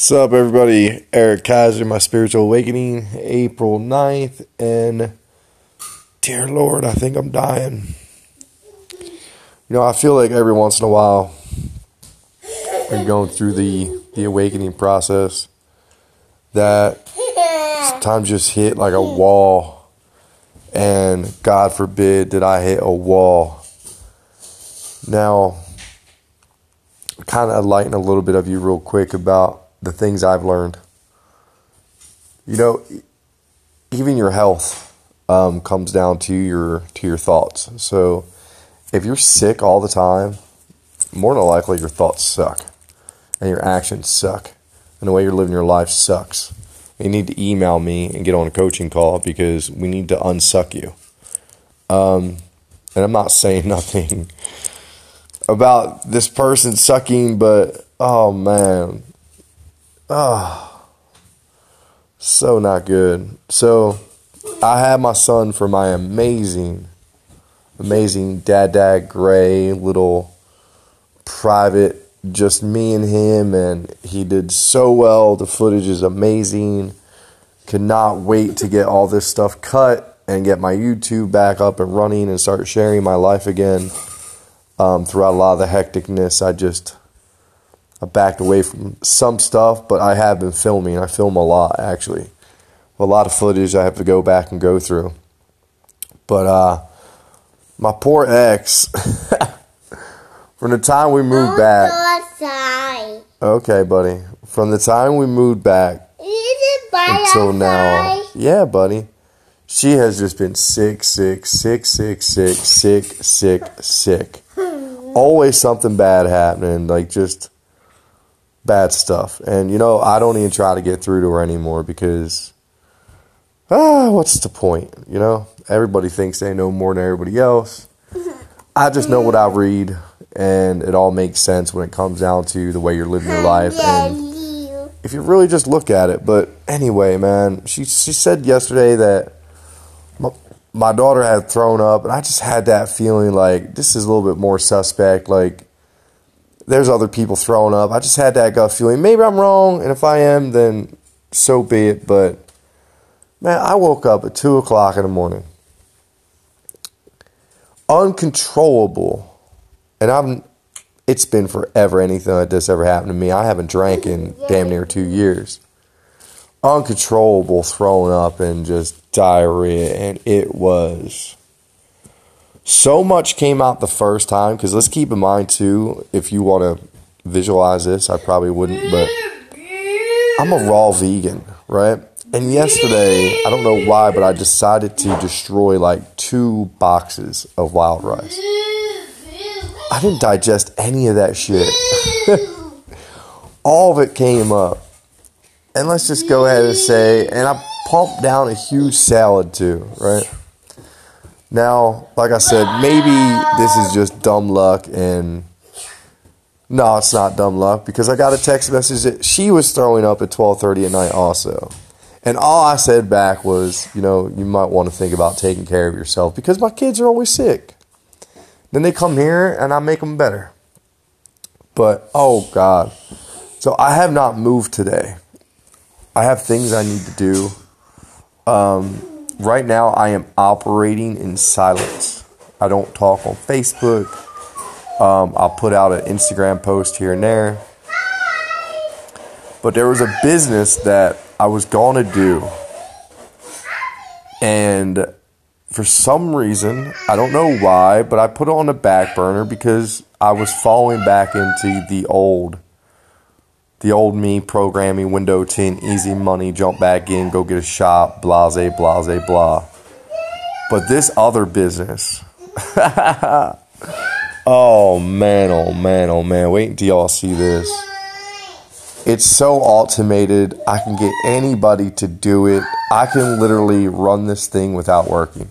What's up, everybody? Eric Kaiser, my spiritual awakening, April 9th, and dear Lord, I think I'm dying. You know, I feel like every once in a while, I'm going through the, the awakening process, that sometimes just hit like a wall, and God forbid that I hit a wall. Now, kind of enlighten a little bit of you real quick about the things I've learned. You know, even your health um, comes down to your to your thoughts. So, if you're sick all the time, more than likely your thoughts suck, and your actions suck, and the way you're living your life sucks. You need to email me and get on a coaching call because we need to unsuck you. Um, and I'm not saying nothing about this person sucking, but oh man, oh, so not good. So I had my son for my amazing, amazing dad, dad, gray little private, just me and him, and he did so well. The footage is amazing. Could not wait to get all this stuff cut and get my YouTube back up and running and start sharing my life again um, throughout a lot of the hecticness. I just I backed away from some stuff, but I have been filming. I film a lot actually. A lot of footage I have to go back and go through. But uh, my poor ex, from the time we moved back. Okay, buddy. From the time we moved back until now, yeah, buddy. She has just been sick, sick, sick, sick, sick, sick, sick, sick always something bad happening, like just bad stuff. And you know, I don't even try to get through to her anymore because ah, what's the point? You know, everybody thinks they know more than everybody else. I just know what I read, and it all makes sense when it comes down to the way you're living your life and if you really just look at it. But anyway, man, she she said yesterday that my daughter had thrown up, and I just had that feeling like this is a little bit more suspect. Like there's other people throwing up. I just had that gut feeling. Maybe I'm wrong, and if I am, then so be it. But man, I woke up at two o'clock in the morning, uncontrollable, and I'm. It's been forever. Anything like this ever happened to me. I haven't drank in damn near two years uncontrollable throwing up and just diarrhea and it was so much came out the first time because let's keep in mind too if you want to visualize this i probably wouldn't but i'm a raw vegan right? And yesterday i don't know why but i decided to destroy like two boxes of wild rice. I didn't digest any of that shit. All of it came up. And let's just go ahead and say, and I pumped down a huge salad too, right? Now, like I said, maybe this is just dumb luck, and no, it's not dumb luck because I got a text message that she was throwing up at twelve thirty at night also, and all I said back was, you know, you might want to think about taking care of yourself because my kids are always sick. Then they come here and I make them better. But oh God, so I have not moved today. I have things I need to do. Um, right now, I am operating in silence. I don't talk on Facebook. Um, I'll put out an Instagram post here and there. But there was a business that I was going to do. And for some reason, I don't know why, but I put it on the back burner because I was falling back into the old the old me programming window tint easy money jump back in go get a shop blase blase blah. But this other business oh man oh man oh man wait until y'all see this. It's so automated i can get anybody to do it. I can literally run this thing without working.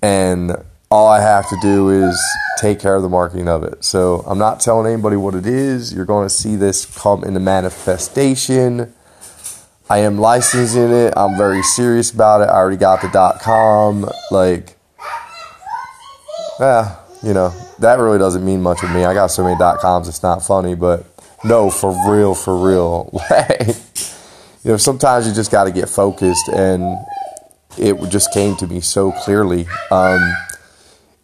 And all i have to do is take care of the marketing of it. So I'm not telling anybody what it is. You're going to see this come into manifestation. I am licensing it. I'm very serious about it. I already got the dot com. Like, yeah, you know, that really doesn't mean much to me. I got so many dot coms, it's not funny. But No, for real, for real. Like, you know, sometimes you just got to get focused, and it just came to me so clearly. Um,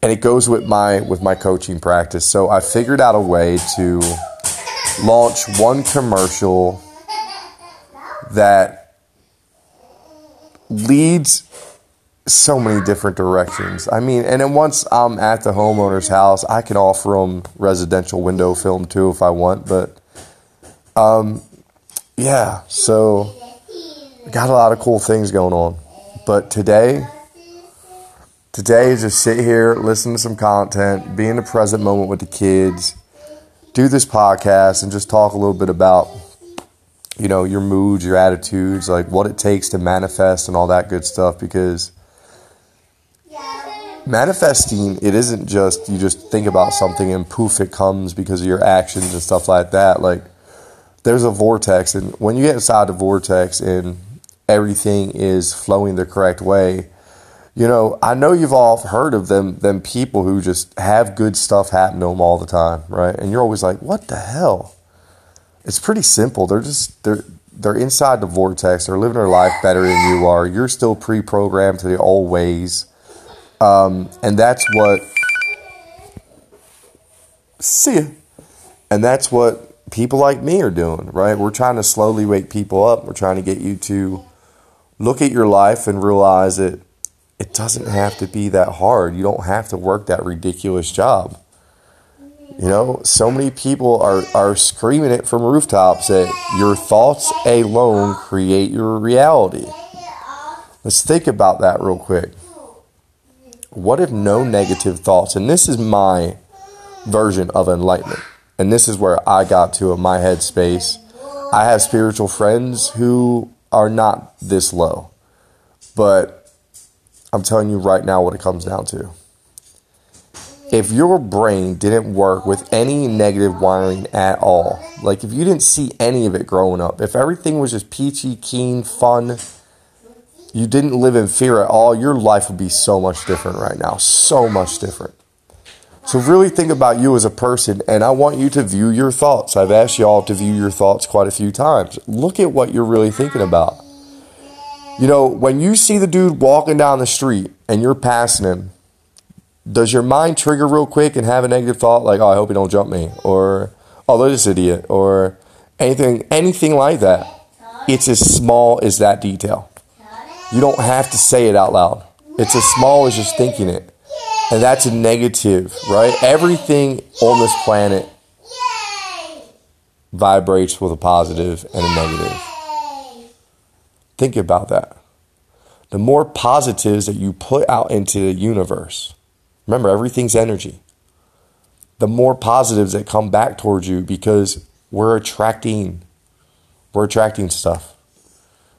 and it goes with my with my coaching practice. So I figured out a way to launch one commercial that leads so many different directions. I mean, and then once I'm at the homeowner's house, I can offer them residential window film too if I want. But, um, yeah, so got a lot of cool things going on. But today, today is just sit here, listen to some content, be in the present moment with the kids, do this podcast, and just talk a little bit about you know your moods, your attitudes, like what it takes to manifest and all that good stuff. Because manifesting, it isn't just you just think about something and poof, it comes because of your actions and stuff like that. Like there's a vortex, and when you get inside the vortex and everything is flowing the correct way, you know, I know you've all heard of them them people who just have good stuff happen to them all the time, right? And you're always like, "What the hell?" It's pretty simple. They're just they're they're inside the vortex. They're living their life better than you are. You're still pre-programmed to the old ways, um, and that's what. See ya. And that's what people like me are doing, right? We're trying to slowly wake people up. We're trying to get you to look at your life and realize that it doesn't have to be that hard. You don't have to work that ridiculous job. You know, so many people are, are screaming it from rooftops that your thoughts alone create your reality. Let's think about that real quick. What if no negative thoughts? And this is my version of enlightenment. And this is where I got to in my headspace. I have spiritual friends who are not this low. But I'm telling you right now what it comes down to. If your brain didn't work with any negative wiring at all, like if you didn't see any of it growing up, if everything was just peachy, keen, fun, you didn't live in fear at all, your life would be so much different right now. So much different. So, really think about you as a person, and I want you to view your thoughts. I've asked y'all to view your thoughts quite a few times. Look at what you're really thinking about. You know, when you see the dude walking down the street and you're passing him, does your mind trigger real quick and have a negative thought like, "Oh, I hope he don't jump me," or "Oh, at this idiot," or anything, anything like that? It's as small as that detail. You don't have to say it out loud. It's as small as just thinking it. And that's a negative, right? Everything on this planet vibrates with a positive and a negative. Think about that. The more positives that you put out into the universe, remember, everything's energy, the more positives that come back towards you because we're attracting, we're attracting stuff.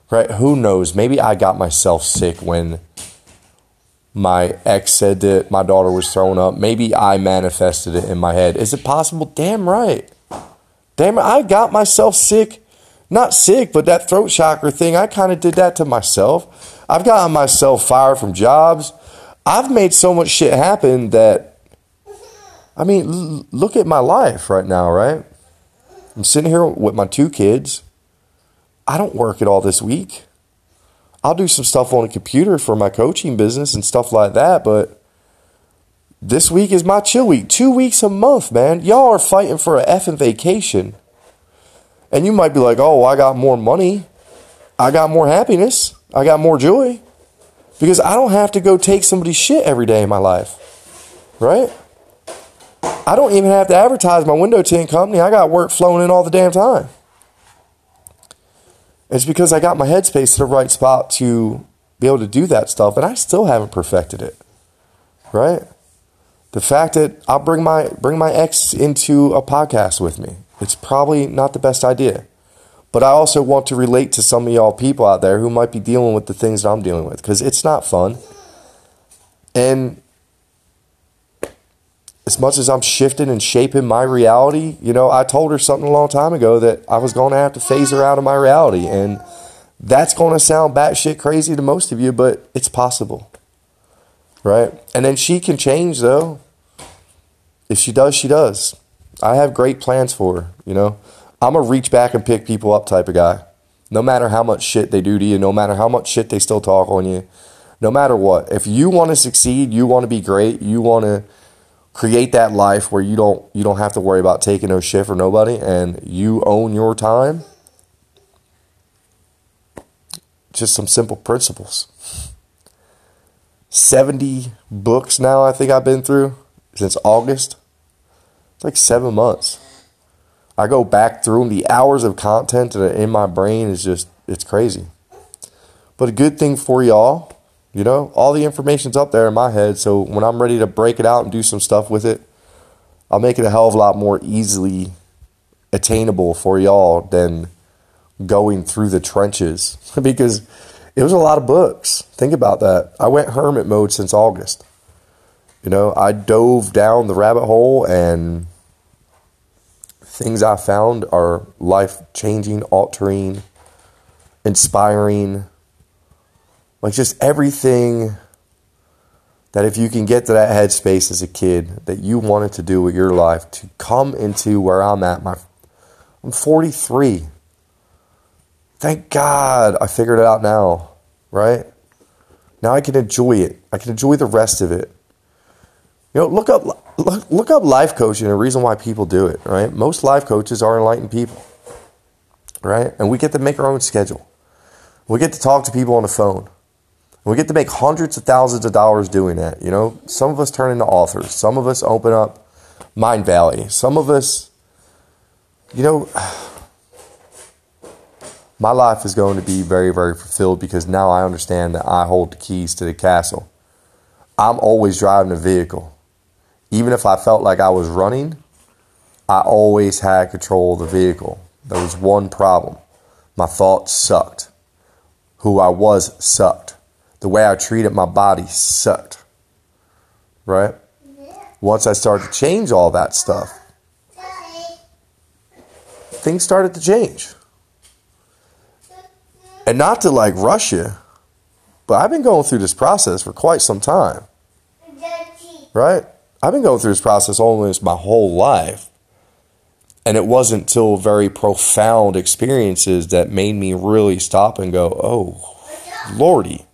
Right? Who knows? Maybe I got myself sick when my ex said that my daughter was throwing up. Maybe I manifested it in my head. Is it possible? Damn right. Damn, I got myself sick. Not sick, but that throat chakra thing, I kind of did that to myself. I've gotten myself fired from jobs. I've made so much shit happen that, I mean, l- look at my life right now, right? I'm sitting here with my two kids. I don't work at all this week. I'll do some stuff on a computer for my coaching business and stuff like that, but this week is my chill week. Two weeks a month, man. Y'all are fighting for a effing vacation. And you might be like, oh, I got more money. I got more happiness. I got more joy. Because I don't have to go take somebody's shit every day in my life. Right? I don't even have to advertise my window tint company. I got work flowing in all the damn time. It's because I got my headspace to the right spot to be able to do that stuff, and I still haven't perfected it. Right? The fact that I'll bring my bring my ex into a podcast with me, it's probably not the best idea. But I also want to relate to some of y'all people out there who might be dealing with the things that I'm dealing with because it's not fun. And as much as I'm shifting and shaping my reality, you know, I told her something a long time ago that I was going to have to phase her out of my reality. And that's going to sound batshit crazy to most of you, but it's possible. Right? And then she can change, though. If she does, she does. I have great plans for her, you know. I'm a reach back and pick people up type of guy. No matter how much shit they do to you, no matter how much shit they still talk on you, no matter what. If you want to succeed, you want to be great, you want to create that life where you don't you don't have to worry about taking no shit for nobody and you own your time. Just some simple principles. 70 books now I think I've been through since August. It's like 7 months. I go back through them. The hours of content that are in my brain is just, it's crazy. But a good thing for y'all, you know, all the information's up there in my head. So when I'm ready to break it out and do some stuff with it, I'll make it a hell of a lot more easily attainable for y'all than going through the trenches because it was a lot of books. Think about that. I went hermit mode since August. You know, I dove down the rabbit hole and things I found are life changing, altering, inspiring. Like just everything that if you can get to that headspace as a kid that you wanted to do with your life to come into where I'm at, my I'm 43. Thank God I figured it out now, right? Now I can enjoy it. I can enjoy the rest of it. You know, look up look, look up life coaching the reason why people do it, right? Most life coaches are enlightened people. Right? And we get to make our own schedule. We get to talk to people on the phone. We get to make hundreds of thousands of dollars doing that. You know, some of us turn into authors. Some of us open up Mindvalley. Some of us, you know, my life is going to be very, very fulfilled because now I understand that I hold the keys to the castle. I'm always driving a vehicle. Even if I felt like I was running, I always had control of the vehicle. There was one problem. My thoughts sucked. Who I was sucked. The way I treated my body sucked. Right? Once I started to change all that stuff, things started to change. And not to like rush you, but I've been going through this process for quite some time. Right? I've been going through this process almost my whole life. And it wasn't until very profound experiences that made me really stop and go, oh, Lordy.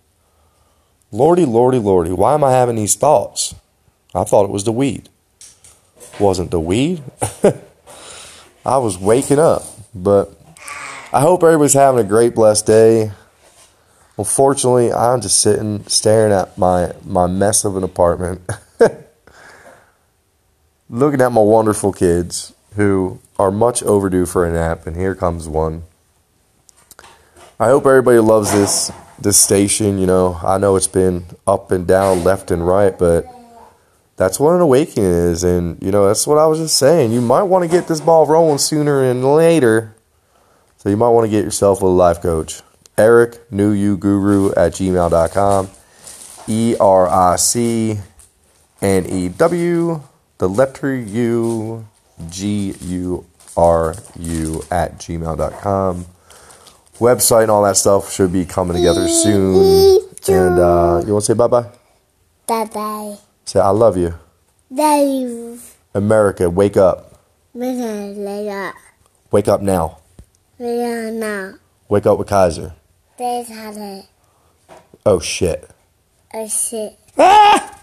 Lordy, Lordy, Lordy, why am I having these thoughts? I thought it was the weed. Wasn't the weed? I was waking up. But I hope everybody's having a great, blessed day. Unfortunately, I'm just sitting staring at my, my mess of an apartment, looking at my wonderful kids who are much overdue for a nap, and here comes one. I hope everybody loves this this station. You know, I know it's been up and down, left and right, but that's what an awakening is, and you know that's what I was just saying. You might want to get this ball rolling sooner and later, so you might want to get yourself a life coach. Eric New You Guru at gmail.com. E R I C N E W, the letter U, G U R U at gmail.com. Website and all that stuff should be coming together soon. And uh, you want to say bye bye? Bye bye. Say I love you. Bye. America, wake up. Later. Wake up now. Later now. Wake up with Kaiser. Oh shit. Oh shit. Ah!